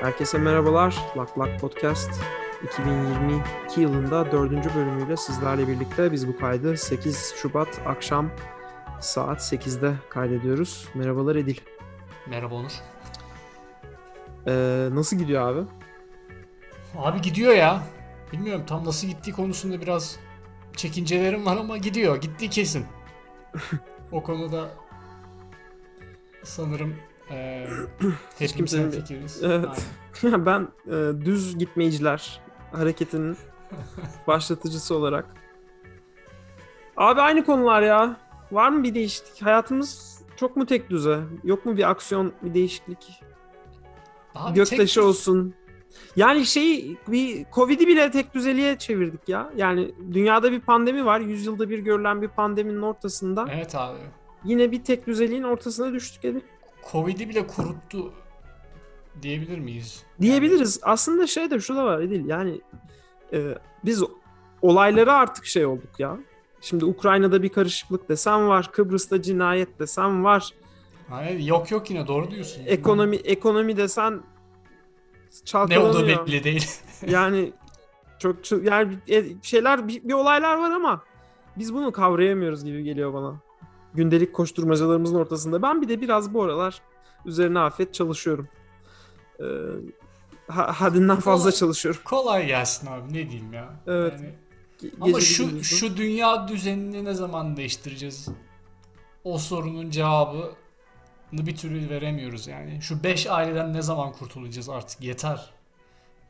Herkese merhabalar. Lak Lak Podcast 2022 yılında dördüncü bölümüyle sizlerle birlikte biz bu kaydı 8 Şubat akşam saat 8'de kaydediyoruz. Merhabalar Edil. Merhaba Onur. Ee, nasıl gidiyor abi? Abi gidiyor ya. Bilmiyorum tam nasıl gittiği konusunda biraz çekincelerim var ama gidiyor. Gitti kesin. o konuda sanırım e, hepimiz kimsenin- fikiriz. Evet. Ben e, düz gitmeyiciler hareketinin başlatıcısı olarak. Abi aynı konular ya. Var mı bir değişiklik? Hayatımız çok mu tek düze? Yok mu bir aksiyon, bir değişiklik? Abi Göktaşı tek- olsun. Yani şey bir Covid'i bile tek düzeliğe çevirdik ya. Yani dünyada bir pandemi var. Yüzyılda bir görülen bir pandeminin ortasında. Evet abi. Yine bir tek düzeliğin ortasına düştük Edil. Covid'i bile kuruttu diyebilir miyiz? Diyebiliriz. Aslında şey de şu da var Edil. Yani e, biz olaylara artık şey olduk ya. Şimdi Ukrayna'da bir karışıklık desem var. Kıbrıs'ta cinayet desem var. Hayır, yok yok yine doğru diyorsun. Ekonomi ekonomi desen ne çalkalanıyor. olduğu belli değil. Yani çok, çok yani e, şeyler bir, bir olaylar var ama biz bunu kavrayamıyoruz gibi geliyor bana. Gündelik koşturmacalarımızın ortasında. Ben bir de biraz bu aralar üzerine afet çalışıyorum. Ee, ha- haddinden fazla Kolay- çalışıyorum. Kolay gelsin abi ne diyeyim ya. Evet. Yani Ge- Ama şu şu dünya düzenini ne zaman değiştireceğiz? O sorunun cevabını bir türlü veremiyoruz yani. Şu beş aileden ne zaman kurtulacağız artık yeter.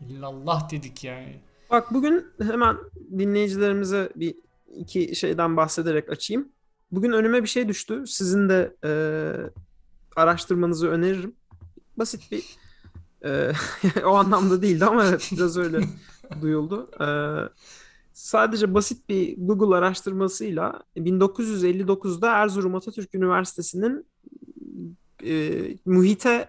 İllallah dedik yani. Bak bugün hemen dinleyicilerimize bir iki şeyden bahsederek açayım. Bugün önüme bir şey düştü. Sizin de e, araştırmanızı öneririm. Basit bir e, o anlamda değildi ama biraz öyle duyuldu. E, sadece basit bir Google araştırmasıyla 1959'da Erzurum Atatürk Üniversitesi'nin e, muhite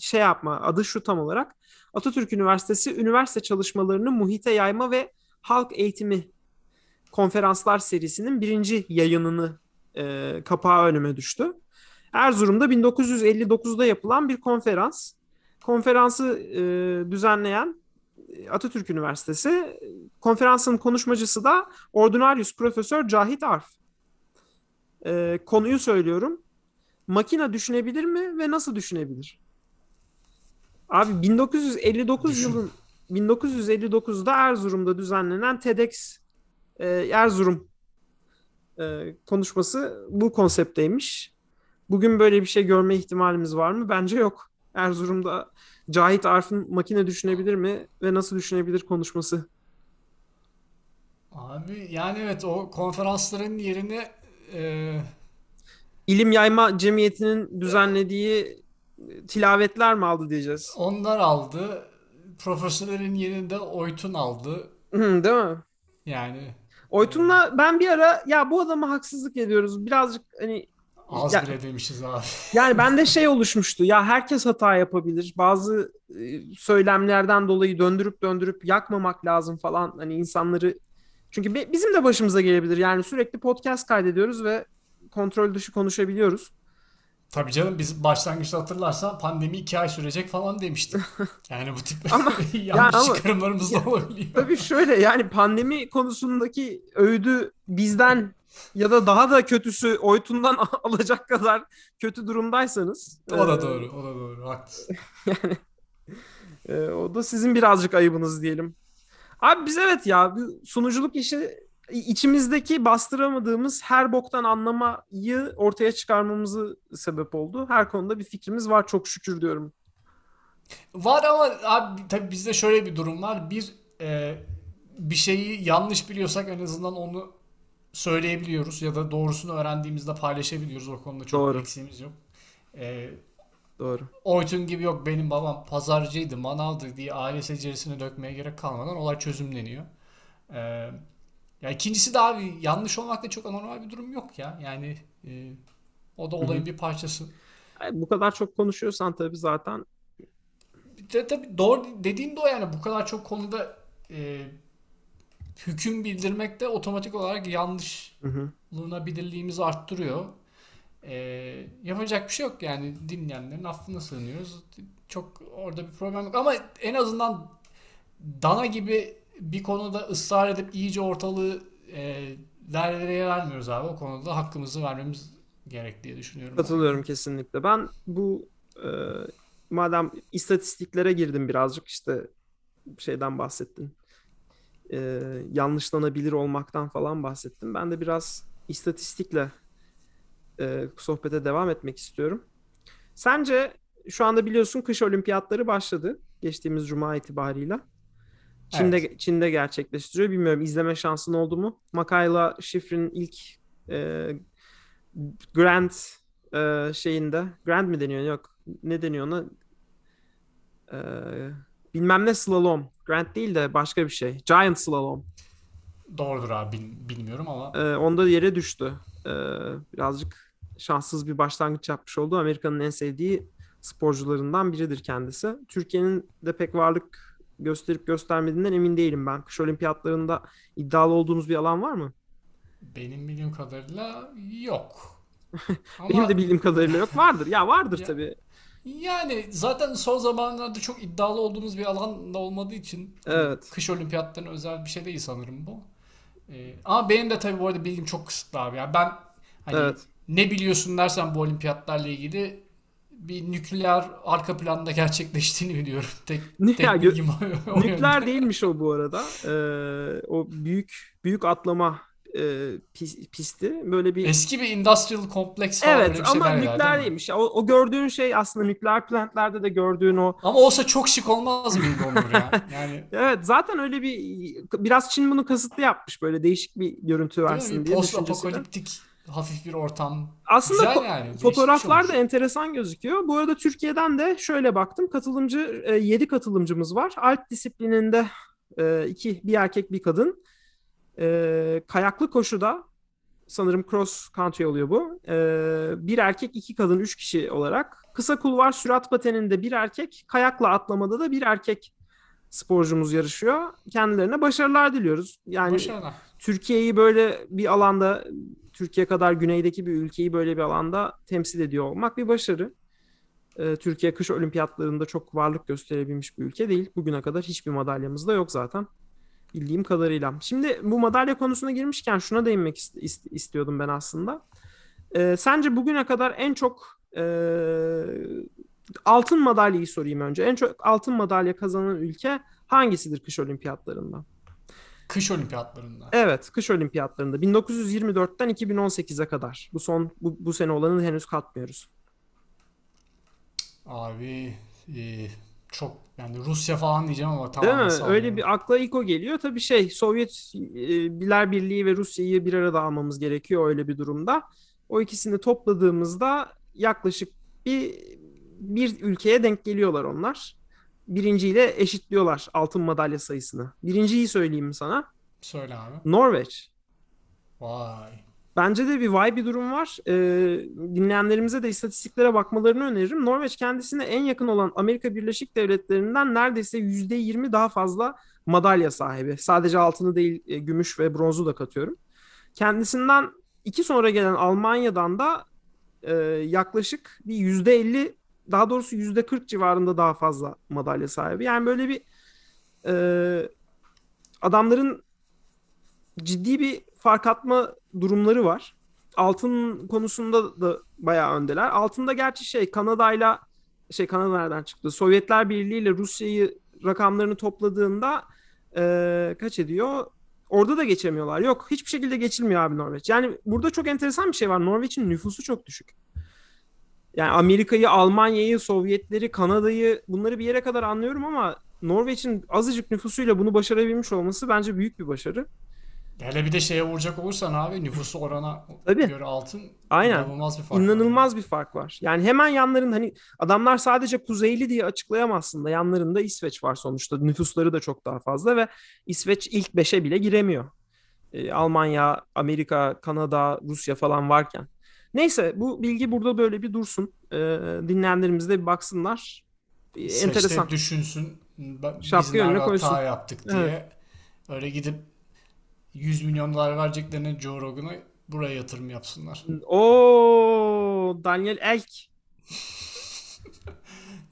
şey yapma adı şu tam olarak Atatürk Üniversitesi üniversite çalışmalarını muhite yayma ve halk eğitimi konferanslar serisinin birinci yayınını e, kapağı önüme düştü. Erzurum'da 1959'da yapılan bir konferans. Konferansı e, düzenleyen Atatürk Üniversitesi. Konferansın konuşmacısı da Ordinarius Profesör Cahit Arf. E, konuyu söylüyorum. Makine düşünebilir mi ve nasıl düşünebilir? Abi 1959 Düşün. yılın 1959'da Erzurum'da düzenlenen TEDx e, Erzurum e, konuşması bu konseptteymiş. Bugün böyle bir şey görme ihtimalimiz var mı? Bence yok. Erzurum'da Cahit Arf'ın makine düşünebilir mi ve nasıl düşünebilir konuşması. Abi yani evet o konferansların yerini e, İlim Yayma Cemiyeti'nin düzenlediği tilavetler mi aldı diyeceğiz. onlar aldı. Profesörlerin yerinde Oytun aldı. Hı, Değil mi? Yani Oytun'la ben bir ara ya bu adama haksızlık ediyoruz. Birazcık hani az Ya- bile demişiz abi. Yani bende şey oluşmuştu. Ya herkes hata yapabilir. Bazı e, söylemlerden dolayı döndürüp döndürüp yakmamak lazım falan. Hani insanları çünkü bi- bizim de başımıza gelebilir. Yani sürekli podcast kaydediyoruz ve kontrol dışı konuşabiliyoruz. Tabii canım biz başlangıçta hatırlarsan pandemi iki ay sürecek falan demiştik. Yani bu tip Ama- yanlış ama- çıkarımlarımız da olabiliyor. Tabii şöyle yani pandemi konusundaki öğüdü bizden ya da daha da kötüsü Oytun'dan alacak kadar kötü durumdaysanız. O da e, doğru, o da doğru. Haklısın. e, o da sizin birazcık ayıbınız diyelim. Abi biz evet ya sunuculuk işi içimizdeki bastıramadığımız her boktan anlamayı ortaya çıkarmamızı sebep oldu. Her konuda bir fikrimiz var çok şükür diyorum. Var ama abi tabii bizde şöyle bir durum var. Bir e, bir şeyi yanlış biliyorsak en azından onu söyleyebiliyoruz ya da doğrusunu öğrendiğimizde paylaşabiliyoruz. O konuda çok Doğru. eksiğimiz yok. E, Doğru. Oytun gibi yok benim babam pazarcıydı, manavdı diye aile seceresine dökmeye gerek kalmadan olay çözümleniyor. Ee, ya ikincisi de abi yanlış olmakta çok anormal bir durum yok ya. Yani e, o da olayın bir parçası. Ay, Bu kadar çok konuşuyorsan tabii zaten De, tabii doğru dediğin de o yani bu kadar çok konuda e, hüküm bildirmek de otomatik olarak yanlışlığına Hı hı. bilirliğimizi arttırıyor. E, yapacak bir şey yok yani dinleyenlerin affına sığınıyoruz. Çok orada bir problem yok ama en azından Dana gibi bir konuda ısrar edip iyice ortalığı e, derlere vermiyoruz abi. O konuda hakkımızı vermemiz gerek diye düşünüyorum. Katılıyorum kesinlikle. Ben bu e, madem istatistiklere girdim birazcık işte şeyden bahsettin. E, yanlışlanabilir olmaktan falan bahsettim. Ben de biraz istatistikle e, sohbete devam etmek istiyorum. Sence şu anda biliyorsun kış olimpiyatları başladı. Geçtiğimiz cuma itibarıyla. Çin'de evet. Çin'de gerçekleştiriyor. Bilmiyorum izleme şansın oldu mu? Makayla Schifrin ilk e, Grand e, şeyinde Grand mi deniyor? Yok. Ne deniyor ona? E, bilmem ne slalom. Grand değil de başka bir şey. Giant slalom. Doğrudur abi bilmiyorum ama. E, onda yere düştü. E, birazcık şanssız bir başlangıç yapmış oldu. Amerika'nın en sevdiği sporcularından biridir kendisi. Türkiye'nin de pek varlık gösterip göstermediğinden emin değilim ben. Kış olimpiyatlarında iddialı olduğunuz bir alan var mı? Benim bildiğim kadarıyla yok. Ama... Benim de bildiğim kadarıyla yok. Vardır. Ya vardır ya, tabii. Yani zaten son zamanlarda çok iddialı olduğumuz bir alan da olmadığı için evet. kış olimpiyatlarına özel bir şey değil sanırım bu. Ee, ama benim de tabii bu arada bilgim çok kısıtlı abi. Yani ben hani evet. ne biliyorsun dersen bu olimpiyatlarla ilgili bir nükleer arka planda gerçekleştiğini biliyorum. Tek, tek ya, bilgim o, Nükleer değilmiş o bu arada. Ee, o büyük büyük atlama e, pisti. Böyle bir eski bir industrial kompleks falan Evet bir ama nükleer değilmiş. O, o gördüğün şey aslında nükleer plantlerde de gördüğün o. Ama olsa çok şık olmaz mıydı Onur ya? Yani Evet zaten öyle bir biraz Çin bunu kasıtlı yapmış böyle değişik bir görüntü versin diye. Post apokaliptik hafif bir ortam. Aslında Güzel yani. fotoğraflar da enteresan gözüküyor. Bu arada Türkiye'den de şöyle baktım. Katılımcı 7 e, katılımcımız var. Alp disiplininde e, iki bir erkek bir kadın. E, kayaklı koşuda sanırım cross country oluyor bu. bir erkek iki kadın üç kişi olarak. Kısa kulvar sürat pateninde bir erkek, kayakla atlamada da bir erkek sporcumuz yarışıyor. Kendilerine başarılar diliyoruz. Yani Başarılar. Türkiye'yi böyle bir alanda Türkiye kadar güneydeki bir ülkeyi böyle bir alanda temsil ediyor olmak bir başarı. Ee, Türkiye kış olimpiyatlarında çok varlık gösterebilmiş bir ülke değil. Bugüne kadar hiçbir madalyamız da yok zaten. Bildiğim kadarıyla. Şimdi bu madalya konusuna girmişken şuna değinmek ist- ist- istiyordum ben aslında. Ee, sence bugüne kadar en çok e, altın madalyayı sorayım önce. En çok altın madalya kazanan ülke hangisidir kış olimpiyatlarında? Kış olimpiyatlarında. Evet, kış olimpiyatlarında 1924'ten 2018'e kadar. Bu son bu, bu sene olanı henüz katmıyoruz. Abi e, çok yani Rusya falan diyeceğim ama tamam. Değil mi? Öyle bir akla ilk o geliyor. Tabii şey Sovyet Biler Birliği ve Rusya'yı bir arada almamız gerekiyor öyle bir durumda. O ikisini topladığımızda yaklaşık bir bir ülkeye denk geliyorlar onlar birinciyle eşitliyorlar altın madalya sayısını. Birinciyi söyleyeyim mi sana? Söyle abi. Norveç. Vay. Bence de bir vay bir durum var. Ee, dinleyenlerimize de istatistiklere bakmalarını öneririm. Norveç kendisine en yakın olan Amerika Birleşik Devletleri'nden neredeyse %20 daha fazla madalya sahibi. Sadece altını değil e, gümüş ve bronzu da katıyorum. Kendisinden iki sonra gelen Almanya'dan da e, yaklaşık bir %50 daha doğrusu yüzde 40 civarında daha fazla madalya sahibi. Yani böyle bir e, adamların ciddi bir fark atma durumları var. Altın konusunda da bayağı öndeler. Altında gerçi şey Kanada'yla şey Kanada nereden çıktı? Sovyetler Birliği ile Rusya'yı rakamlarını topladığında e, kaç ediyor? Orada da geçemiyorlar. Yok hiçbir şekilde geçilmiyor abi Norveç. Yani burada çok enteresan bir şey var. Norveç'in nüfusu çok düşük. Yani Amerika'yı, Almanya'yı, Sovyetleri, Kanada'yı bunları bir yere kadar anlıyorum ama Norveç'in azıcık nüfusuyla bunu başarabilmiş olması bence büyük bir başarı. Hele bir de şeye vuracak olursan abi nüfusu orana Tabii. göre altın Aynen. inanılmaz bir fark İnanılmaz var. bir fark var. Yani hemen yanlarında hani adamlar sadece kuzeyli diye açıklayamazsın da yanlarında İsveç var sonuçta. Nüfusları da çok daha fazla ve İsveç ilk beşe bile giremiyor. Ee, Almanya, Amerika, Kanada, Rusya falan varken. Neyse bu bilgi burada böyle bir dursun. Ee, dinleyenlerimiz de bir baksınlar. Seçte Enteresan. düşünsün. Biz önüne koysun. hata yaptık diye. Evet. Öyle gidip 100 milyon dolar vereceklerine Joe Rogan'a buraya yatırım yapsınlar. O Daniel Elk.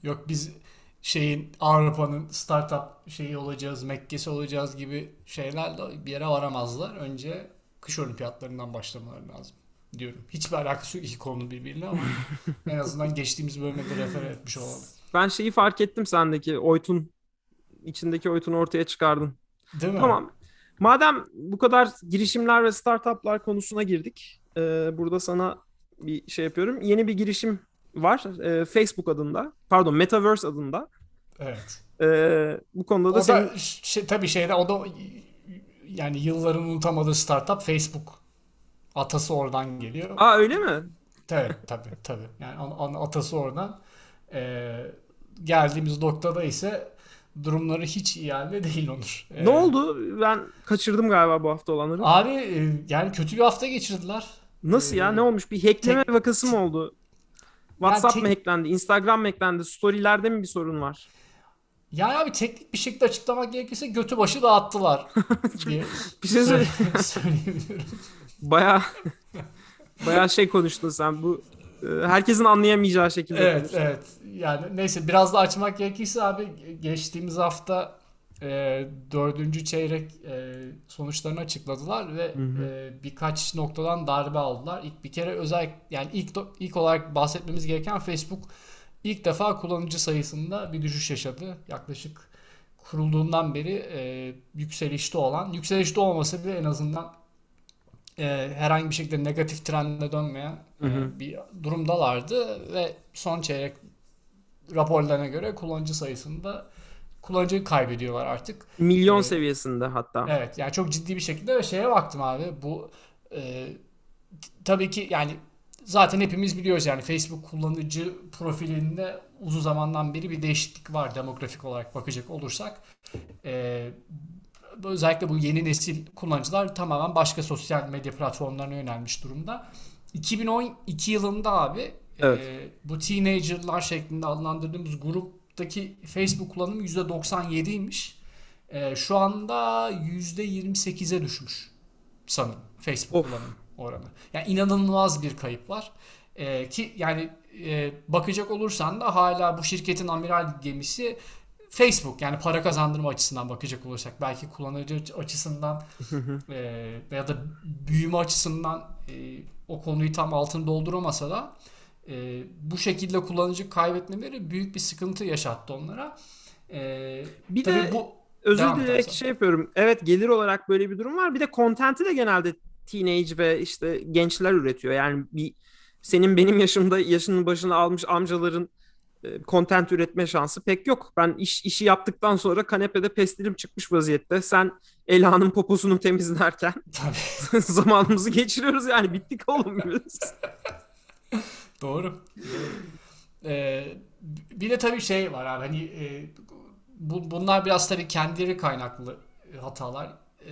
Yok biz şeyin Avrupa'nın startup şeyi olacağız, Mekke'si olacağız gibi şeylerle bir yere varamazlar. Önce kış olimpiyatlarından başlamaları lazım diyorum. Hiçbir alakası yok iki konu birbiriyle ama en azından geçtiğimiz bölümde refer etmiş olalım. Ben şeyi fark ettim sendeki Oytun içindeki Oytun'u ortaya çıkardın. Değil mi? Tamam. Madem bu kadar girişimler ve startuplar konusuna girdik. e, burada sana bir şey yapıyorum. Yeni bir girişim var. e, Facebook adında. Pardon Metaverse adında. Evet. E, bu konuda da O da senin... şey, tabii şeyde o da yani yılların unutamadığı startup Facebook. Atası oradan geliyor. Aa öyle mi? Tabii tabii tabii. Yani an- an- atası oradan. Ee, geldiğimiz noktada ise durumları hiç iyi halde değil Onur. Ee, Ne oldu? Ben kaçırdım galiba bu hafta olanları. Abi e, yani kötü bir hafta geçirdiler. Nasıl ya? Ee, Ne olmuş? Bir hackleme vakası mı oldu? WhatsApp tek- mı hacklendi? Instagram mı hacklendi? Storylerde mi bir sorun var? Yani abi teknik bir şekilde açıklamak gerekirse götü başı dağıttılar diye Bir şey söyle. söyleyebilirim. Baya baya şey konuştun sen. Bu e, herkesin anlayamayacağı şekilde Evet konuştun. evet. Yani neyse biraz da açmak gerekirse abi geçtiğimiz hafta e, dördüncü çeyrek e, sonuçlarını açıkladılar ve e, birkaç noktadan darbe aldılar. İlk bir kere özel yani ilk ilk olarak bahsetmemiz gereken Facebook ilk defa kullanıcı sayısında bir düşüş yaşadı. Yaklaşık kurulduğundan beri e, yükselişte olan, yükselişte olmasa bile en azından e, herhangi bir şekilde negatif trende dönmeyen e, Hı hı. bir durumdalardı ve son çeyrek raporlarına göre kullanıcı sayısında kullanıcı kaybediyorlar artık. Milyon Evet. seviyesinde hatta. Evet yani çok ciddi bir şekilde ve şeye baktım abi bu e, tabii ki yani zaten hepimiz biliyoruz yani Facebook kullanıcı profilinde uzun zamandan beri bir değişiklik var demografik olarak bakacak olursak. E, özellikle bu yeni nesil kullanıcılar tamamen başka sosyal medya platformlarına yönelmiş durumda. 2012 yılında abi Evet. e, bu teenagerlar şeklinde adlandırdığımız gruptaki Facebook kullanımı %97'ymiş. E, şu anda %28'e düşmüş sanırım Facebook Of. kullanım oranı. Yani inanılmaz bir kayıp var. E, ki yani e, bakacak olursan da hala bu şirketin amiral gemisi Facebook yani para kazandırma açısından bakacak olursak belki kullanıcı açısından e, veya da büyüme açısından e, o konuyu tam altını dolduramasa da e, bu şekilde kullanıcı kaybetmeleri büyük bir sıkıntı yaşattı onlara. E, Bir de bu özür dileyerek şey yapıyorum. Evet gelir olarak böyle bir durum var. Bir de content'i de genelde teenage ve işte gençler üretiyor. Yani bir senin benim yaşımda yaşının başına almış amcaların content üretme şansı pek yok. Ben iş işi yaptıktan sonra kanepede pestilim çıkmış vaziyette. Sen Ela'nın poposunu temizlerken tabii zamanımızı geçiriyoruz yani bittik oğlum biz. Doğru. Ee, bir de tabii şey var abi hani e, bu, bunlar biraz tabii kendileri kaynaklı e, hatalar. E,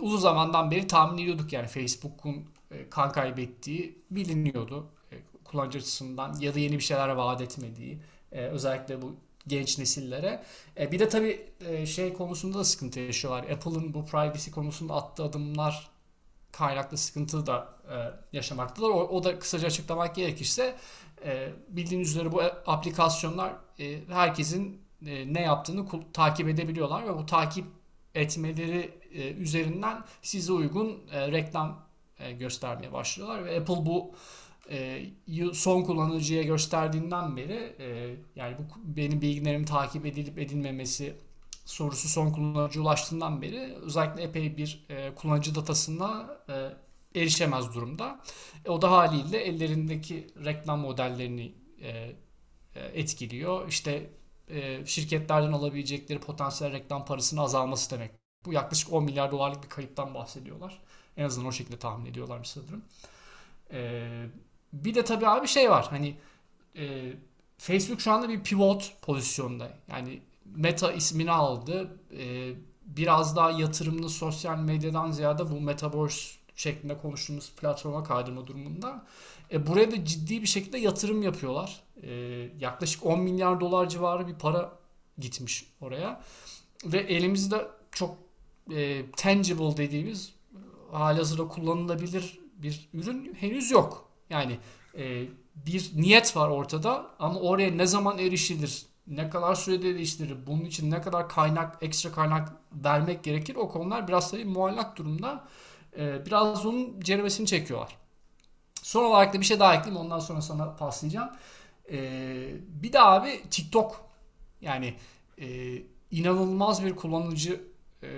uzun zamandan beri tahmin ediyorduk yani Facebook'un e, kan kaybettiği biliniyordu e, kullanıcı açısından ya da yeni bir şeyler vaat etmediği e, özellikle bu genç nesillere. E, bir de tabii e, şey konusunda da sıkıntı yaşıyorlar. Apple'ın bu privacy konusunda attığı adımlar kaynaklı sıkıntı da e, yaşamaktalar. O, o da kısaca açıklamak gerekirse e, bildiğiniz üzere bu aplikasyonlar e, herkesin e, ne yaptığını takip edebiliyorlar ve bu takip etmeleri e, üzerinden size uygun e, reklam e, göstermeye başlıyorlar ve Apple bu e, son kullanıcıya gösterdiğinden beri e, yani bu benim bilgilerim takip edilip edilmemesi sorusu son kullanıcıya ulaştığından beri özellikle epey bir e, kullanıcı datasına erişemez durumda. O da haliyle ellerindeki reklam modellerini etkiliyor. İşte şirketlerden alabilecekleri potansiyel reklam parasının azalması demek. Bu yaklaşık 10 milyar dolarlık bir kayıptan bahsediyorlar. En azından o şekilde tahmin ediyorlar sanırım. E, bir de tabii abi şey var hani e, Facebook şu anda bir pivot pozisyonda. Yani Meta ismini aldı. E, biraz daha yatırımlı sosyal medyadan ziyade bu Metaverse şeklinde konuştuğumuz platforma kaydırma durumunda. E, buraya da ciddi bir şekilde yatırım yapıyorlar. E, yaklaşık 10 milyar dolar civarı bir para gitmiş oraya. Ve elimizde çok e, tangible dediğimiz halihazırda kullanılabilir bir ürün henüz yok. Yani e, bir niyet var ortada ama oraya ne zaman erişilir, ne kadar sürede erişilir, bunun için ne kadar kaynak, ekstra kaynak vermek gerekir o konular biraz tabii muallak durumda. Ee, biraz onun ceremesini çekiyorlar. Son olarak da bir şey daha ekleyeyim ondan sonra sana paslayacağım. Ee, bir de abi TikTok yani e, inanılmaz bir kullanıcı e,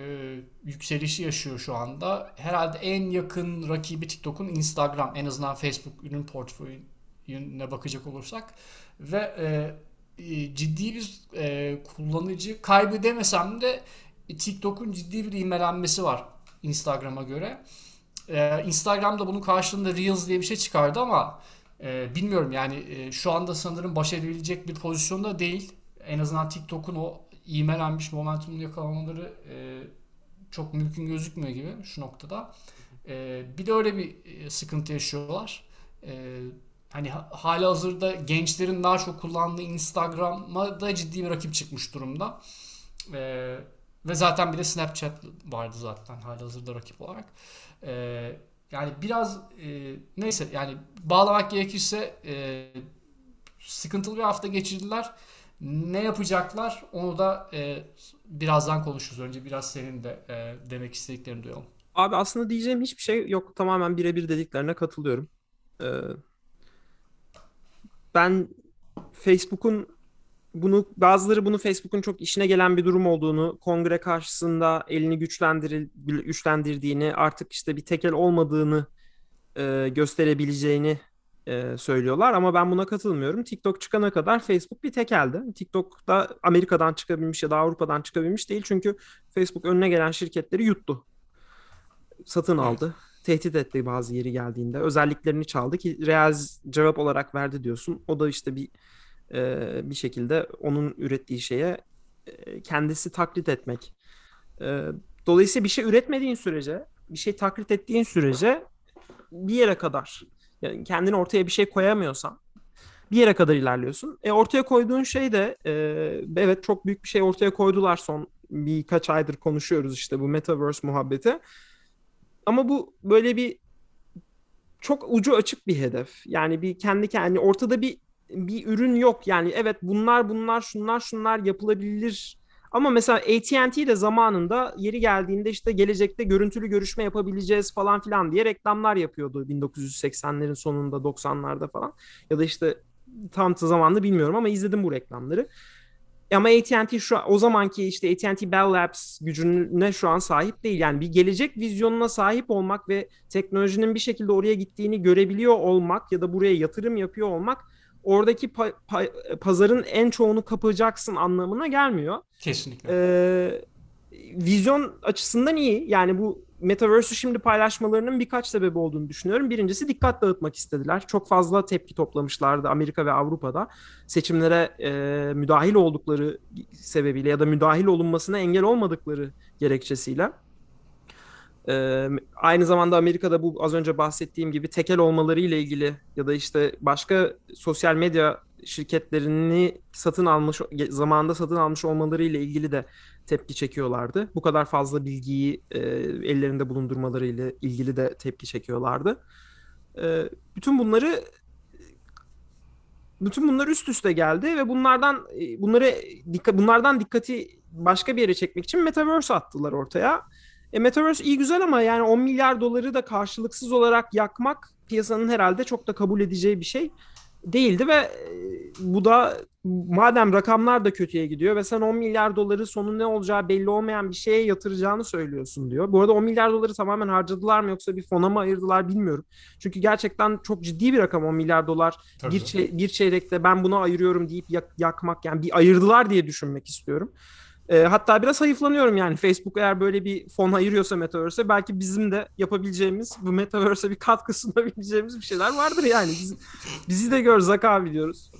yükselişi yaşıyor şu anda. Herhalde en yakın rakibi TikTok'un Instagram en azından Facebook ürün portföyüne bakacak olursak ve e, e, ciddi bir e, kullanıcı kaybı demesem de TikTok'un ciddi bir ivmelenmesi var Instagram'a göre. E, Instagram'da bunun karşılığında Reels diye bir şey çıkardı ama e, bilmiyorum yani e, şu anda sanırım baş edebilecek bir pozisyonda değil. En azından TikTok'un o ivmelenmiş momentumunu yakalamaları e, çok mümkün gözükmüyor gibi şu noktada. E, bir de öyle bir e, sıkıntı yaşıyorlar. E, hani hali hazırda gençlerin daha çok kullandığı Instagram'a da ciddi bir rakip çıkmış durumda. E, ve zaten bir de Snapchat vardı zaten hali hazırda rakip olarak. E, yani biraz e, neyse yani bağlamak gerekirse e, sıkıntılı bir hafta geçirdiler. Ne yapacaklar onu da e, birazdan konuşuruz. Önce biraz senin de e, demek istediklerini duyalım. Abi aslında diyeceğim hiçbir şey yok. Tamamen birebir dediklerine katılıyorum. Ee, ben Facebook'un bunu bazıları bunu Facebook'un çok işine gelen bir durum olduğunu, kongre karşısında elini güçlendir, güçlendirdiğini, artık işte bir tekel olmadığını e, gösterebileceğini e, söylüyorlar ama ben buna katılmıyorum. TikTok çıkana kadar Facebook bir tekeldi. TikTok da Amerika'dan çıkabilmiş ya da Avrupa'dan çıkabilmiş değil çünkü Facebook önüne gelen şirketleri yuttu. Satın aldı. Tehdit etti bazı yeri geldiğinde. Özelliklerini çaldı ki Reaz cevap olarak verdi diyorsun. O da işte bir e, bir şekilde onun ürettiği şeye e, kendisi taklit etmek. E, dolayısıyla bir şey üretmediğin sürece, bir şey taklit ettiğin sürece bir yere kadar yani kendini ortaya bir şey koyamıyorsan bir yere kadar ilerliyorsun. E ortaya koyduğun şey de e, evet çok büyük bir şey ortaya koydular son birkaç aydır konuşuyoruz işte bu metaverse muhabbeti. Ama bu böyle bir çok ucu açık bir hedef. Yani bir kendi kendi ortada bir bir ürün yok. Yani evet bunlar bunlar şunlar şunlar yapılabilir ama mesela AT&T de zamanında yeri geldiğinde işte gelecekte görüntülü görüşme yapabileceğiz falan filan diye reklamlar yapıyordu 1980'lerin sonunda 90'larda falan. Ya da işte tam zamanlı bilmiyorum ama izledim bu reklamları. Ama AT&T şu o zamanki işte AT&T Bell Labs gücüne şu an sahip değil. Yani bir gelecek vizyonuna sahip olmak ve teknolojinin bir şekilde oraya gittiğini görebiliyor olmak ya da buraya yatırım yapıyor olmak oradaki pa- pa- pazarın en çoğunu kapacaksın anlamına gelmiyor. Kesinlikle. Ee, vizyon açısından iyi. Yani bu Metaverse'ü şimdi paylaşmalarının birkaç sebebi olduğunu düşünüyorum. Birincisi dikkat dağıtmak istediler. Çok fazla tepki toplamışlardı Amerika ve Avrupa'da. Seçimlere e, müdahil oldukları sebebiyle ya da müdahil olunmasına engel olmadıkları gerekçesiyle. Ee, aynı zamanda Amerika'da bu az önce bahsettiğim gibi tekel olmaları ile ilgili ya da işte başka sosyal medya şirketlerini satın almış zamanında satın almış olmaları ile ilgili de tepki çekiyorlardı. Bu kadar fazla bilgiyi e, ellerinde bulundurmaları ile ilgili de tepki çekiyorlardı. E, bütün bunları bütün bunlar üst üste geldi ve bunlardan bunları bunlardan dikkati başka bir yere çekmek için Metaverse attılar ortaya. E, Metaverse iyi güzel ama yani 10 milyar doları da karşılıksız olarak yakmak piyasanın herhalde çok da kabul edeceği bir şey değildi ve e, bu da madem rakamlar da kötüye gidiyor ve sen 10 milyar doları sonu ne olacağı belli olmayan bir şeye yatıracağını söylüyorsun diyor. Bu arada 10 milyar doları tamamen harcadılar mı yoksa bir fona mı ayırdılar bilmiyorum. Çünkü gerçekten çok ciddi bir rakam 10 milyar dolar Tabii bir, çey- bir çeyrekte ben buna ayırıyorum deyip yak- yakmak yani bir ayırdılar diye düşünmek istiyorum. E, hatta biraz hayıflanıyorum yani Facebook eğer böyle bir fon ayırıyorsa Metaverse'e belki bizim de yapabileceğimiz bu Metaverse'e bir katkı sunabileceğimiz bir şeyler vardır yani. Biz, bizi de gör Zak abi diyoruz.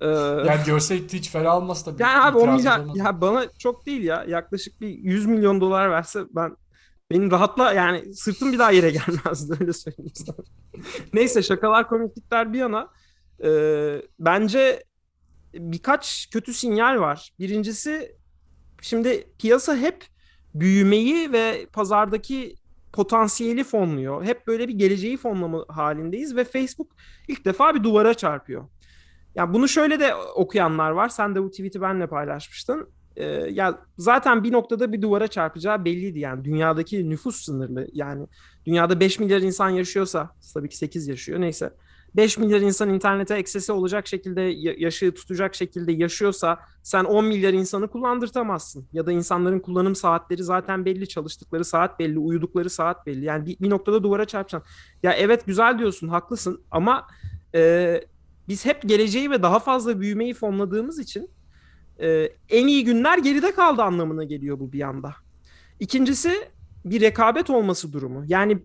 Ee, yani görsek hiç fena olmaz tabii. Yani abi o milyar, ya bana çok değil ya yaklaşık bir 100 milyon dolar verse ben benim rahatla yani sırtım bir daha yere gelmezdi öyle söyleyeyim sana. Neyse şakalar komiklikler bir yana e, bence birkaç kötü sinyal var. Birincisi Şimdi piyasa hep büyümeyi ve pazardaki potansiyeli fonluyor. Hep böyle bir geleceği fonlama halindeyiz ve Facebook ilk defa bir duvara çarpıyor. Yani bunu şöyle de okuyanlar var. Sen de bu tweet'i benle paylaşmıştın. Ee, ya zaten bir noktada bir duvara çarpacağı belliydi yani dünyadaki nüfus sınırlı yani dünyada 5 milyar insan yaşıyorsa tabii ki 8 yaşıyor neyse 5 milyar insan internete eksesi olacak şekilde yaşı tutacak şekilde yaşıyorsa sen 10 milyar insanı kullandırtamazsın. Ya da insanların kullanım saatleri zaten belli, çalıştıkları saat belli, uyudukları saat belli. Yani bir, bir noktada duvara çarpacaksın. Ya evet güzel diyorsun, haklısın ama e, biz hep geleceği ve daha fazla büyümeyi fonladığımız için e, en iyi günler geride kaldı anlamına geliyor bu bir yanda. İkincisi bir rekabet olması durumu. Yani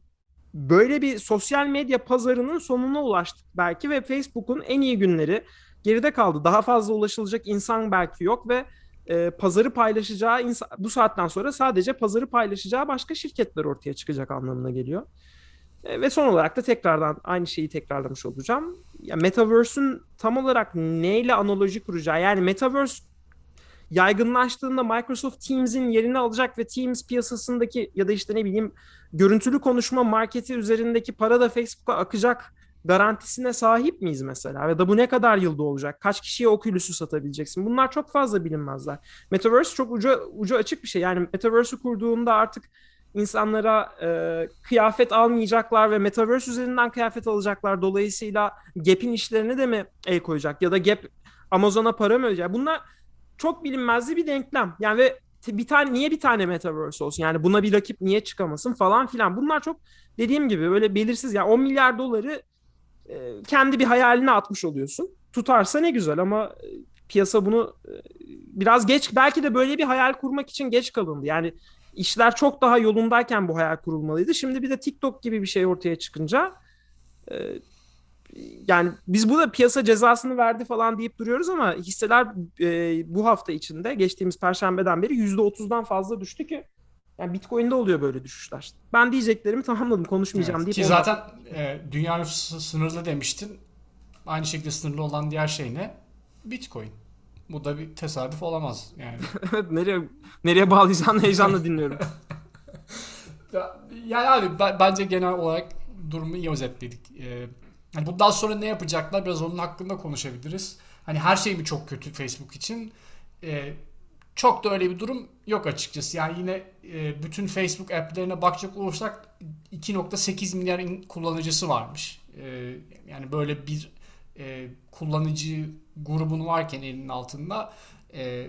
böyle bir sosyal medya pazarının sonuna ulaştık belki ve Facebook'un en iyi günleri geride kaldı. Daha fazla ulaşılacak insan belki yok ve e, pazarı paylaşacağı insan, bu saatten sonra sadece pazarı paylaşacağı başka şirketler ortaya çıkacak anlamına geliyor. E, ve son olarak da tekrardan aynı şeyi tekrarlamış olacağım. Ya Metaverse'ün tam olarak neyle analoji kuracağı yani Metaverse yaygınlaştığında Microsoft Teams'in yerini alacak ve Teams piyasasındaki ya da işte ne bileyim görüntülü konuşma marketi üzerindeki para da Facebook'a akacak garantisine sahip miyiz mesela? Ya da bu ne kadar yılda olacak? Kaç kişiye Oculus'u satabileceksin? Bunlar çok fazla bilinmezler. Metaverse çok ucu, ucu açık bir şey. Yani Metaverse'ü kurduğunda artık insanlara e, kıyafet almayacaklar ve Metaverse üzerinden kıyafet alacaklar. Dolayısıyla Gap'in işlerine de mi el koyacak? Ya da Gap Amazon'a para mı ödeyecek? Bunlar çok bilinmezli bir denklem. Yani ve bir tane niye bir tane metaverse olsun? Yani buna bir rakip niye çıkamasın falan filan. Bunlar çok dediğim gibi böyle belirsiz. Yani 10 milyar doları e, kendi bir hayaline atmış oluyorsun. Tutarsa ne güzel ama e, piyasa bunu e, biraz geç belki de böyle bir hayal kurmak için geç kalındı. Yani işler çok daha yolundayken bu hayal kurulmalıydı. Şimdi bir de TikTok gibi bir şey ortaya çıkınca e, yani biz burada piyasa cezasını verdi falan deyip duruyoruz ama hisseler e, bu hafta içinde geçtiğimiz perşembeden beri %30'dan fazla düştü ki yani Bitcoin'de oluyor böyle düşüşler. Ben diyeceklerimi tamamladım konuşmayacağım evet, deyip. Ki zaten e, dünya nüfusu sınırlı demiştin. Aynı şekilde sınırlı olan diğer şey ne? Bitcoin. Bu da bir tesadüf olamaz yani. evet nereye nereye bağlayacağını heyecanla dinliyorum. yani abi bence genel olarak durumu iyi özetledik. Ee, Hani bundan sonra ne yapacaklar biraz onun hakkında konuşabiliriz. Hani her şey mi çok kötü Facebook için? Ee, çok da öyle bir durum yok açıkçası. Yani yine e, bütün Facebook app'lerine bakacak olursak 2.8 milyar kullanıcısı varmış. E, yani böyle bir e, kullanıcı grubun varken elinin altında e,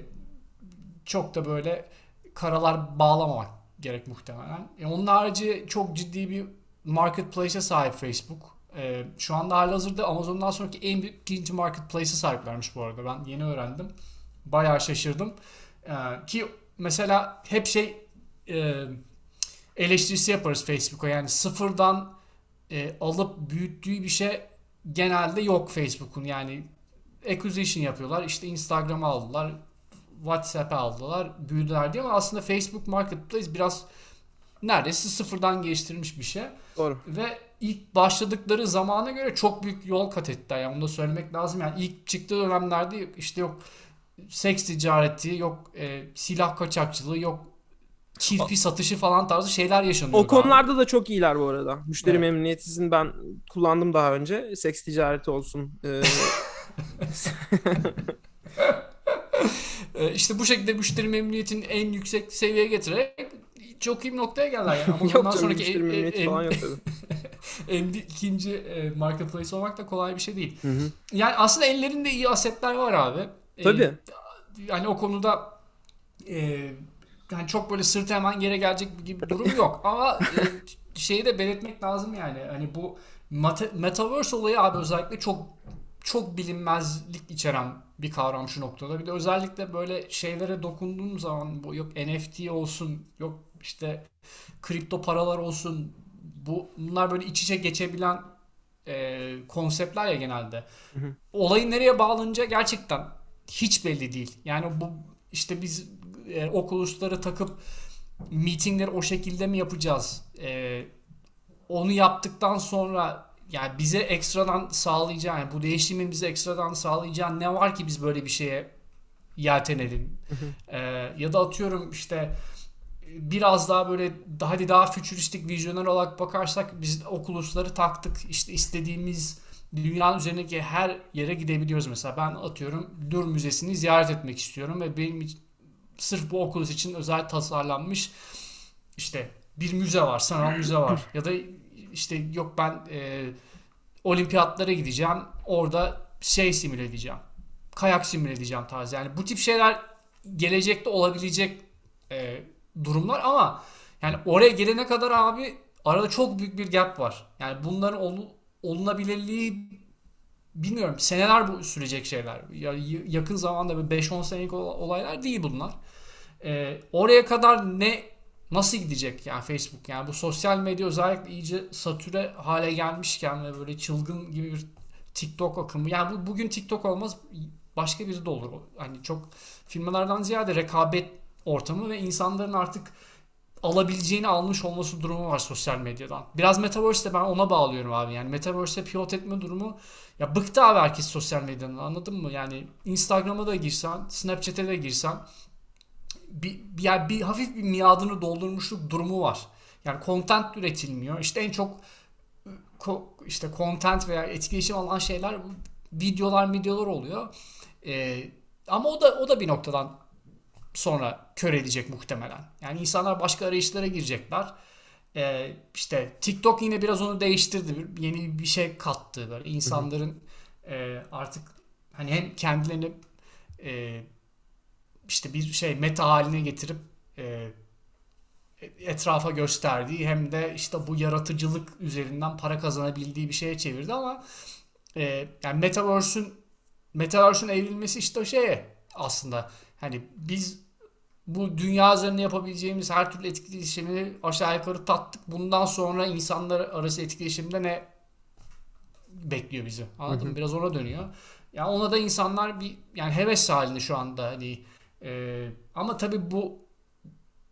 çok da böyle karalar bağlamamak gerek muhtemelen. E, onun harici çok ciddi bir marketplace'e sahip Facebook. Ee, şu anda halihazırda Amazon'dan sonraki en büyük ikinci marketplace'e sahiplermiş bu arada. Ben yeni öğrendim. Bayağı şaşırdım. Ee, ki mesela hep şey e, eleştirisi yaparız Facebook'a. Yani sıfırdan e, alıp büyüttüğü bir şey genelde yok Facebook'un. Yani acquisition yapıyorlar. İşte Instagram'ı aldılar. WhatsApp'ı aldılar. Büyüdüler diye ama aslında Facebook Marketplace biraz neredeyse sıfırdan geliştirilmiş bir şey. Doğru. Ve ilk başladıkları zamana göre çok büyük yol kat ettiler. Yani bunu da söylemek lazım. Yani ilk çıktığı dönemlerde işte yok seks ticareti, yok e, silah kaçakçılığı, yok çirpi satışı falan tarzı şeyler yaşanıyor. O konularda da çok iyiler bu arada. Müşteri evet. memnuniyetizin ben kullandım daha önce. Seks ticareti olsun. Ee... işte bu şekilde müşteri memnuniyetini en yüksek seviyeye getirerek çok iyi bir noktaya geldiler yani. Ama yok canım, sonraki en, en, falan yok en ikinci e, marketplace olmak da kolay bir şey değil. Hı hı. Yani aslında ellerinde iyi asetler var abi. E, Tabii. Yani o konuda e, yani çok böyle sırt hemen yere gelecek gibi bir durum yok. Ama e, şeyi de belirtmek lazım yani. Hani bu metaverse olayı abi özellikle çok çok bilinmezlik içeren bir kavram şu noktada. Bir de özellikle böyle şeylere dokunduğum zaman bu yok NFT olsun, yok işte kripto paralar olsun bu bunlar böyle iç içe geçebilen e, konseptler ya genelde. Hı hı. Olayın nereye bağlanınca gerçekten hiç belli değil. Yani bu işte biz e, okulusları takıp meetingleri o şekilde mi yapacağız? E, onu yaptıktan sonra yani bize ekstradan sağlayacağı yani bu değişimin bize ekstradan sağlayacağı ne var ki biz böyle bir şeye yeltenelim? Hı hı. E, ya da atıyorum işte biraz daha böyle hadi daha fütüristik vizyoner olarak bakarsak biz okulusları taktık. İşte istediğimiz dünyanın üzerindeki her yere gidebiliyoruz mesela. Ben atıyorum Dur Müzesi'ni ziyaret etmek istiyorum ve benim sırf bu okulus için özel tasarlanmış işte bir müze var, sanal müze var. Ya da işte yok ben e, olimpiyatlara gideceğim. Orada şey simüle edeceğim. Kayak simüle edeceğim tarzı. Yani bu tip şeyler gelecekte olabilecek e, durumlar ama yani oraya gelene kadar abi arada çok büyük bir gap var. Yani bunların ol, olunabilirliği bilmiyorum seneler bu sürecek şeyler. Ya, yakın zamanda 5-10 senelik olaylar değil bunlar. Ee, oraya kadar ne nasıl gidecek yani Facebook yani bu sosyal medya özellikle iyice satüre hale gelmişken ve böyle çılgın gibi bir TikTok akımı yani bu, bugün TikTok olmaz başka biri de olur. Hani çok firmalardan ziyade rekabet ortamı ve insanların artık alabileceğini almış olması durumu var sosyal medyadan. Biraz Metaverse'de ben ona bağlıyorum abi. Yani Metaverse'de pivot etme durumu ya bıktı abi herkes sosyal medyanın anladın mı? Yani Instagram'a da girsen, Snapchat'e de girsen bir, yani bir hafif bir miadını doldurmuşluk durumu var. Yani content üretilmiyor. İşte en çok işte content veya etkileşim alan şeyler videolar videolar oluyor. Ee, ama o da o da bir noktadan sonra kör edecek muhtemelen. Yani insanlar başka arayışlara girecekler. Ee, işte TikTok yine biraz onu değiştirdi. Yeni bir şey kattı böyle insanların e, artık hani hem kendilerini e, işte bir şey meta haline getirip e, etrafa gösterdiği hem de işte bu yaratıcılık üzerinden para kazanabildiği bir şeye çevirdi ama e, yani Metaverse'ün Metaverse'ün evrilmesi işte şeye aslında hani biz bu dünya üzerinde yapabileceğimiz her türlü etkileşimi aşağı yukarı tattık. Bundan sonra insanlar arası etkileşimde ne bekliyor bizi? Anladın mı? Biraz ona dönüyor. Yani ona da insanlar bir yani heves halinde şu anda hani e, ama tabii bu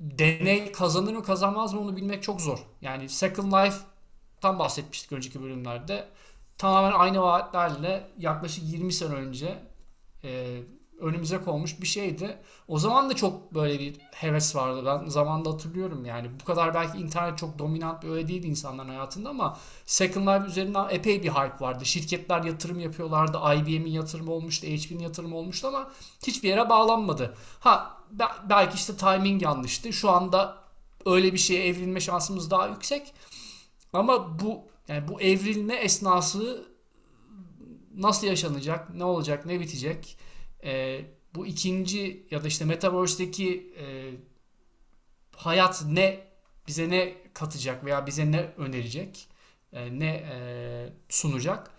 deney kazanır mı kazanmaz mı onu bilmek çok zor. Yani Second Life tam bahsetmiştik önceki bölümlerde. Tamamen aynı vaatlerle yaklaşık 20 sene önce e, önümüze konmuş bir şeydi. O zaman da çok böyle bir heves vardı. Ben zamanda hatırlıyorum yani. Bu kadar belki internet çok dominant bir öyle değildi insanların hayatında ama Second Life üzerinden epey bir hype vardı. Şirketler yatırım yapıyorlardı. IBM'in yatırımı olmuştu, HP'nin yatırımı olmuştu ama hiçbir yere bağlanmadı. Ha belki işte timing yanlıştı. Şu anda öyle bir şeye evrilme şansımız daha yüksek. Ama bu yani bu evrilme esnası nasıl yaşanacak, ne olacak, ne bitecek? E, bu ikinci ya da işte Metaverse'deki e, hayat ne bize ne katacak veya bize ne önerecek, e, ne e, sunacak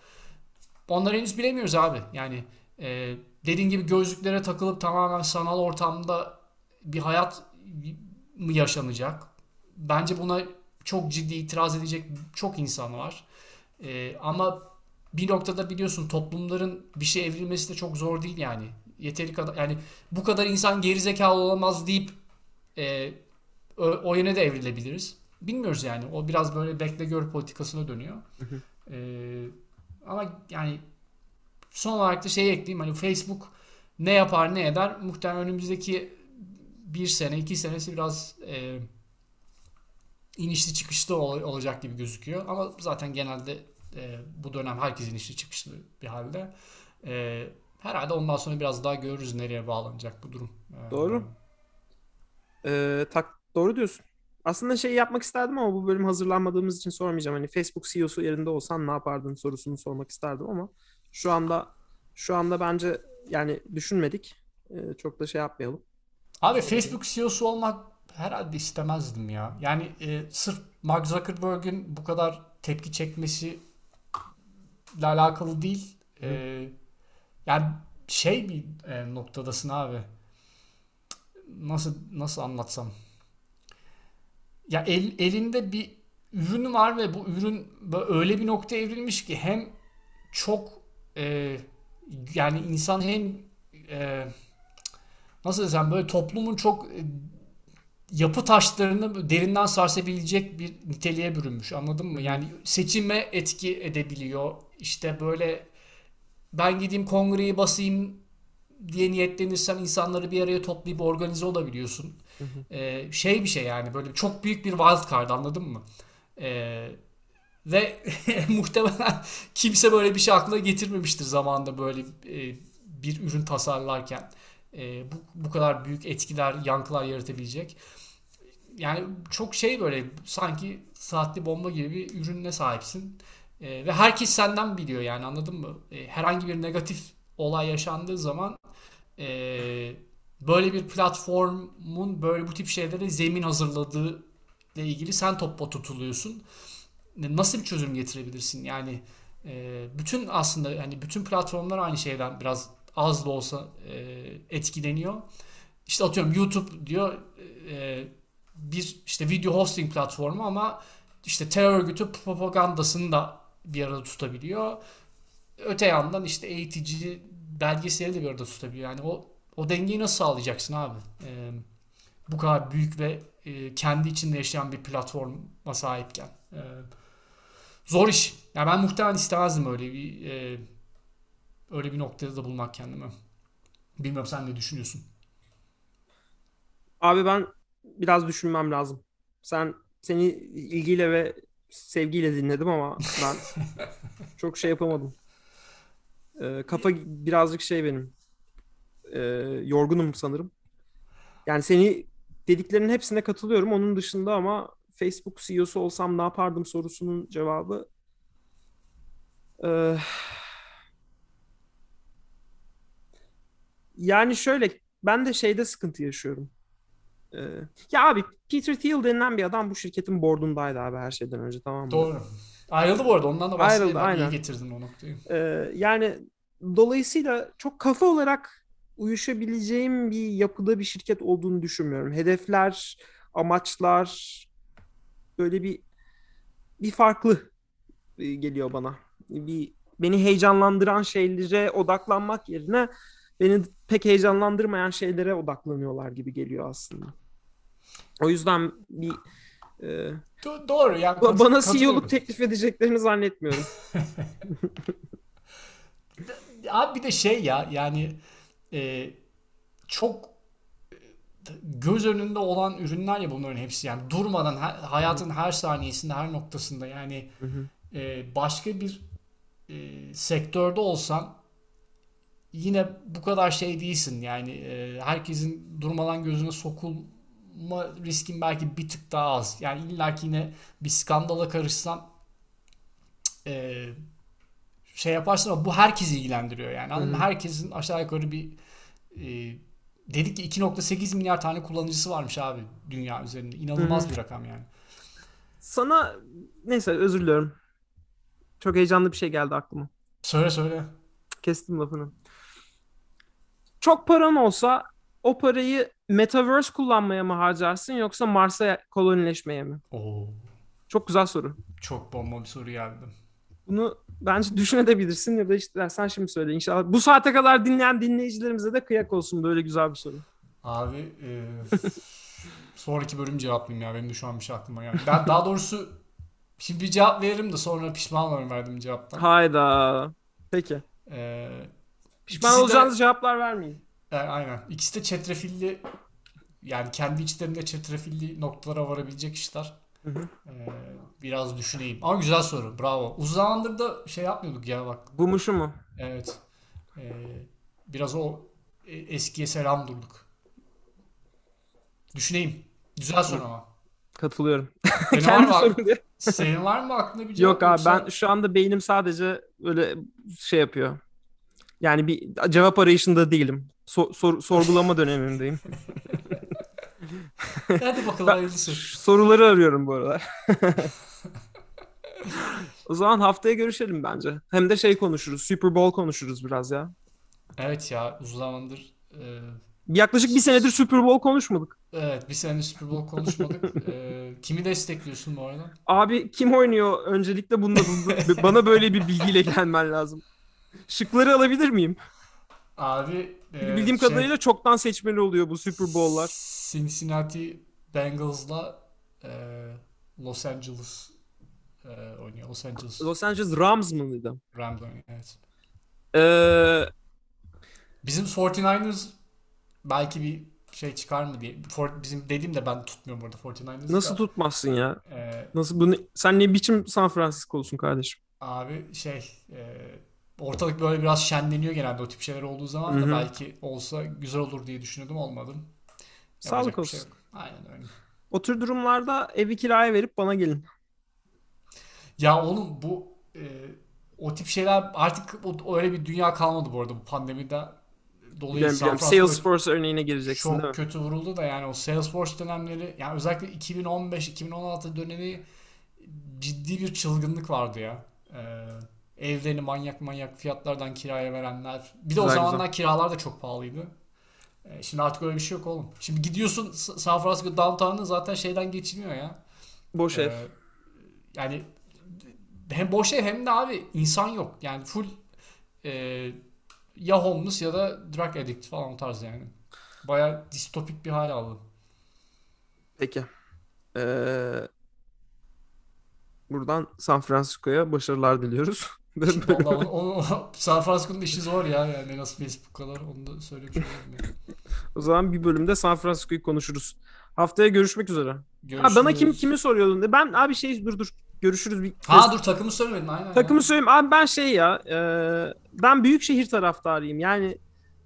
onları henüz bilemiyoruz abi. Yani e, dediğin gibi gözlüklere takılıp tamamen sanal ortamda bir hayat mı yaşanacak? Bence buna çok ciddi itiraz edecek çok insan var. E, ama bir noktada biliyorsun toplumların bir şey evrilmesi de çok zor değil yani. Yeteri kadar yani bu kadar insan gerizekalı olamaz deyip e, o, o yöne de evrilebiliriz. Bilmiyoruz yani. O biraz böyle bekle gör politikasına dönüyor. E, ama yani son olarak da şey ekleyeyim. Hani Facebook ne yapar ne eder muhtemelen önümüzdeki bir sene iki senesi biraz e, inişli çıkışlı olacak gibi gözüküyor. Ama zaten genelde e, bu dönem herkesin işi çıkışlı bir halde. E, herhalde ondan sonra biraz daha görürüz nereye bağlanacak bu durum. E, doğru. Ee, tak, doğru diyorsun. Aslında şey yapmak isterdim ama bu bölüm hazırlanmadığımız için sormayacağım. Hani Facebook CEO'su yerinde olsan ne yapardın sorusunu sormak isterdim ama şu anda şu anda bence yani düşünmedik. Ee, çok da şey yapmayalım. Abi Facebook CEO'su olmak herhalde istemezdim ya. Yani e, sırf Mark Zuckerberg'in bu kadar tepki çekmesi ile alakalı değil. E, yani şey bir e, noktadasın abi. Nasıl nasıl anlatsam? Ya el, elinde bir ürün var ve bu ürün öyle bir nokta evrilmiş ki hem çok e, yani insan hem e, nasıl desem böyle toplumun çok e, yapı taşlarını derinden sarsabilecek bir niteliğe bürünmüş anladın mı? Yani seçime etki edebiliyor. İşte böyle ben gideyim kongreyi basayım diye niyetlenirsen insanları bir araya toplayıp organize olabiliyorsun. Ee, şey bir şey yani böyle çok büyük bir wild card anladın mı? Ee, ve muhtemelen kimse böyle bir şey aklına getirmemiştir zamanında böyle e, bir ürün tasarlarken. E, bu, bu kadar büyük etkiler, yankılar yaratabilecek. Yani çok şey böyle sanki saatli bomba gibi bir ürünle sahipsin. E, ve herkes senden biliyor yani anladın mı? E, herhangi bir negatif olay yaşandığı zaman e, böyle bir platformun böyle bu tip şeylere zemin hazırladığı ile ilgili sen topla tutuluyorsun. Nasıl bir çözüm getirebilirsin? Yani e, bütün aslında hani bütün platformlar aynı şeyden biraz az da olsa e, etkileniyor. İşte atıyorum YouTube diyor e, bir işte video hosting platformu ama işte terör örgütü propagandasını da bir arada tutabiliyor. Öte yandan işte eğitici belgeseli de bir arada tutabiliyor. Yani o o dengeyi nasıl sağlayacaksın abi? E, bu kadar büyük ve e, kendi içinde yaşayan bir platforma sahipken. E, zor iş. Yani ben muhtemelen istemezdim öyle bir e, öyle bir noktada da bulmak kendimi. Bilmiyorum sen ne düşünüyorsun? Abi ben biraz düşünmem lazım. Sen seni ilgiyle ve sevgiyle dinledim ama ben çok şey yapamadım. Ee, kafa birazcık şey benim. Ee, yorgunum sanırım. Yani seni dediklerinin hepsine katılıyorum. Onun dışında ama Facebook CEO'su olsam ne yapardım sorusunun cevabı ee, yani şöyle ben de şeyde sıkıntı yaşıyorum. Ee, ya abi Peter Thiel denilen bir adam bu şirketin boardundaydı abi her şeyden önce tamam mı? Doğru. Ayrıldı bu arada ondan da bahsedelim. Ayrıldı aynen. İyi getirdin o noktayı. Ee, yani dolayısıyla çok kafa olarak uyuşabileceğim bir yapıda bir şirket olduğunu düşünmüyorum. Hedefler, amaçlar böyle bir bir farklı e, geliyor bana. Bir beni heyecanlandıran şeylere odaklanmak yerine beni pek heyecanlandırmayan şeylere odaklanıyorlar gibi geliyor aslında. O yüzden bir e, Do- doğru ya. bana CEO'luk teklif edeceklerini zannetmiyorum. Abi bir de şey ya yani e, çok göz önünde olan ürünler ya bunların hepsi yani durmadan her, hayatın her saniyesinde her noktasında yani e, başka bir e, sektörde olsan yine bu kadar şey değilsin yani e, herkesin durmadan gözüne sokulma riskin belki bir tık daha az yani illaki yine bir skandala karışsan e, şey yaparsın ama bu herkesi ilgilendiriyor yani anladın herkesin aşağı yukarı bir e, dedik ki 2.8 milyar tane kullanıcısı varmış abi dünya üzerinde. İnanılmaz Hı-hı. bir rakam yani. Sana neyse özür diliyorum. Çok heyecanlı bir şey geldi aklıma. Söyle söyle. Kestim lafını. Çok paran olsa o parayı Metaverse kullanmaya mı harcarsın yoksa Mars'a kolonileşmeye mi? Oo. Çok güzel soru. Çok bomba bir soru geldi. Bunu bence düşünebilirsin ya da işte sen şimdi söyle inşallah. Bu saate kadar dinleyen dinleyicilerimize de kıyak olsun böyle güzel bir soru. Abi e, sonraki bölüm cevaplayayım ya benim de şu an bir şey aklıma geldi. Ben daha doğrusu şimdi bir cevap veririm de sonra pişman olurum verdiğim cevaptan. Hayda. Peki. Ee, pişman olacağınız de, cevaplar vermeyin. E, aynen. İkisi de çetrefilli yani kendi içlerinde çetrefilli noktalara varabilecek işler. Hı hı. Ee, biraz düşüneyim. Ama güzel soru. Bravo. Uzun zamandır da şey yapmıyorduk ya bak. Bu mu şu mu? Evet. Ee, biraz o e, eskiye selam durduk. Düşüneyim. Güzel soru ama. Katılıyorum. Senin Kendi var mı, senin var mı aklında bir cevap? Yok abi yoksa... ben şu anda beynim sadece öyle şey yapıyor. Yani bir cevap arayışında değilim. So, sor, sorgulama dönemindeyim. Hadi bakalım hayırlısı. Soruları arıyorum bu aralar. o zaman haftaya görüşelim bence. Hem de şey konuşuruz. Super Bowl konuşuruz biraz ya. Evet ya uzun zamandır e... Yaklaşık bir senedir Super Bowl konuşmadık. Evet bir senedir Super Bowl konuşmadık. e, kimi destekliyorsun bu arada? Abi kim oynuyor? Öncelikle bunda bana böyle bir bilgiyle gelmen lazım. Şıkları alabilir miyim? Abi e, bildiğim şey, kadarıyla çoktan seçmeli oluyor bu Super Bowl'lar. Cincinnati Bengals'la e, Los Angeles e, oynuyor. Los Angeles. Los Angeles Rams mıydı? Rams oynuyor evet. Ee, Bizim 49ers belki bir şey çıkar mı diye. For- bizim dediğim de ben tutmuyorum burada 49ers'ı Nasıl da. tutmazsın ya? Ee, Nasıl bunu sen ne biçim San Francisco'lusun kardeşim? abi şey e, ortalık böyle biraz şenleniyor genelde o tip şeyler olduğu zaman da hı. belki olsa güzel olur diye düşünüyordum olmadı. Sağlık Yapacak şey olsun. yok. Aynen öyle. O tür durumlarda evi kiraya verip bana gelin. Ya oğlum bu e, o tip şeyler artık o, öyle bir dünya kalmadı bu arada bu pandemide dolayı Biliyorum, Salesforce örneğine gireceksin değil çok mi? kötü vuruldu da yani o Salesforce dönemleri yani özellikle 2015-2016 dönemi ciddi bir çılgınlık vardı ya. Ee, evlerini manyak manyak fiyatlardan kiraya verenler. Bir de o Güzel, zamanlar kiralar da çok pahalıydı. Ee, şimdi artık öyle bir şey yok oğlum. Şimdi gidiyorsun San Francisco downtown'ı zaten şeyden geçilmiyor ya. Boş ev. Ee, yani hem boş ev hem de abi insan yok. Yani full e, ya homeless ya da drug addict falan o tarz yani. Baya distopik bir hal aldı. Peki. Ee, buradan San Francisco'ya başarılar diliyoruz. Vallahi onu, onu, San Francisco'nun işi zor ya yani nasıl Facebook kadar onu da söylemiş olayım. O zaman bir bölümde San Francisco'yu konuşuruz. Haftaya görüşmek üzere. Ha, Görüşürüz. bana kim kimi soruyordun? Ben abi şey dur dur görüşürüz bir Ha dur takımı söylemedin aynen. Takımı ya. söyleyeyim. Abi ben şey ya e, ben büyük şehir taraftarıyım. Yani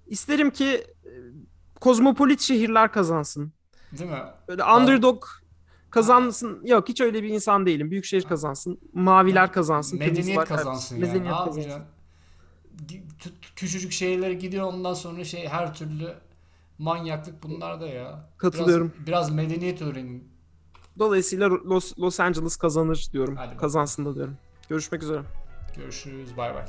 isterim ki e, kozmopolit şehirler kazansın. Değil mi? Böyle underdog kazansın. Yok hiç öyle bir insan değilim. Büyük şehir kazansın. Maviler kazansın. Medeniyet kazansın yani. Medeniyet Ne kazansın. Küçücük şehirlere gidiyor ondan sonra şey her türlü manyaklık bunlar da ya. Katılıyorum. Biraz, biraz medeniyet öğrenin. Dolayısıyla Los, Los Angeles kazanır diyorum. Hadi bakalım. Kazansın da diyorum. Görüşmek üzere. Görüşürüz. Bay bay.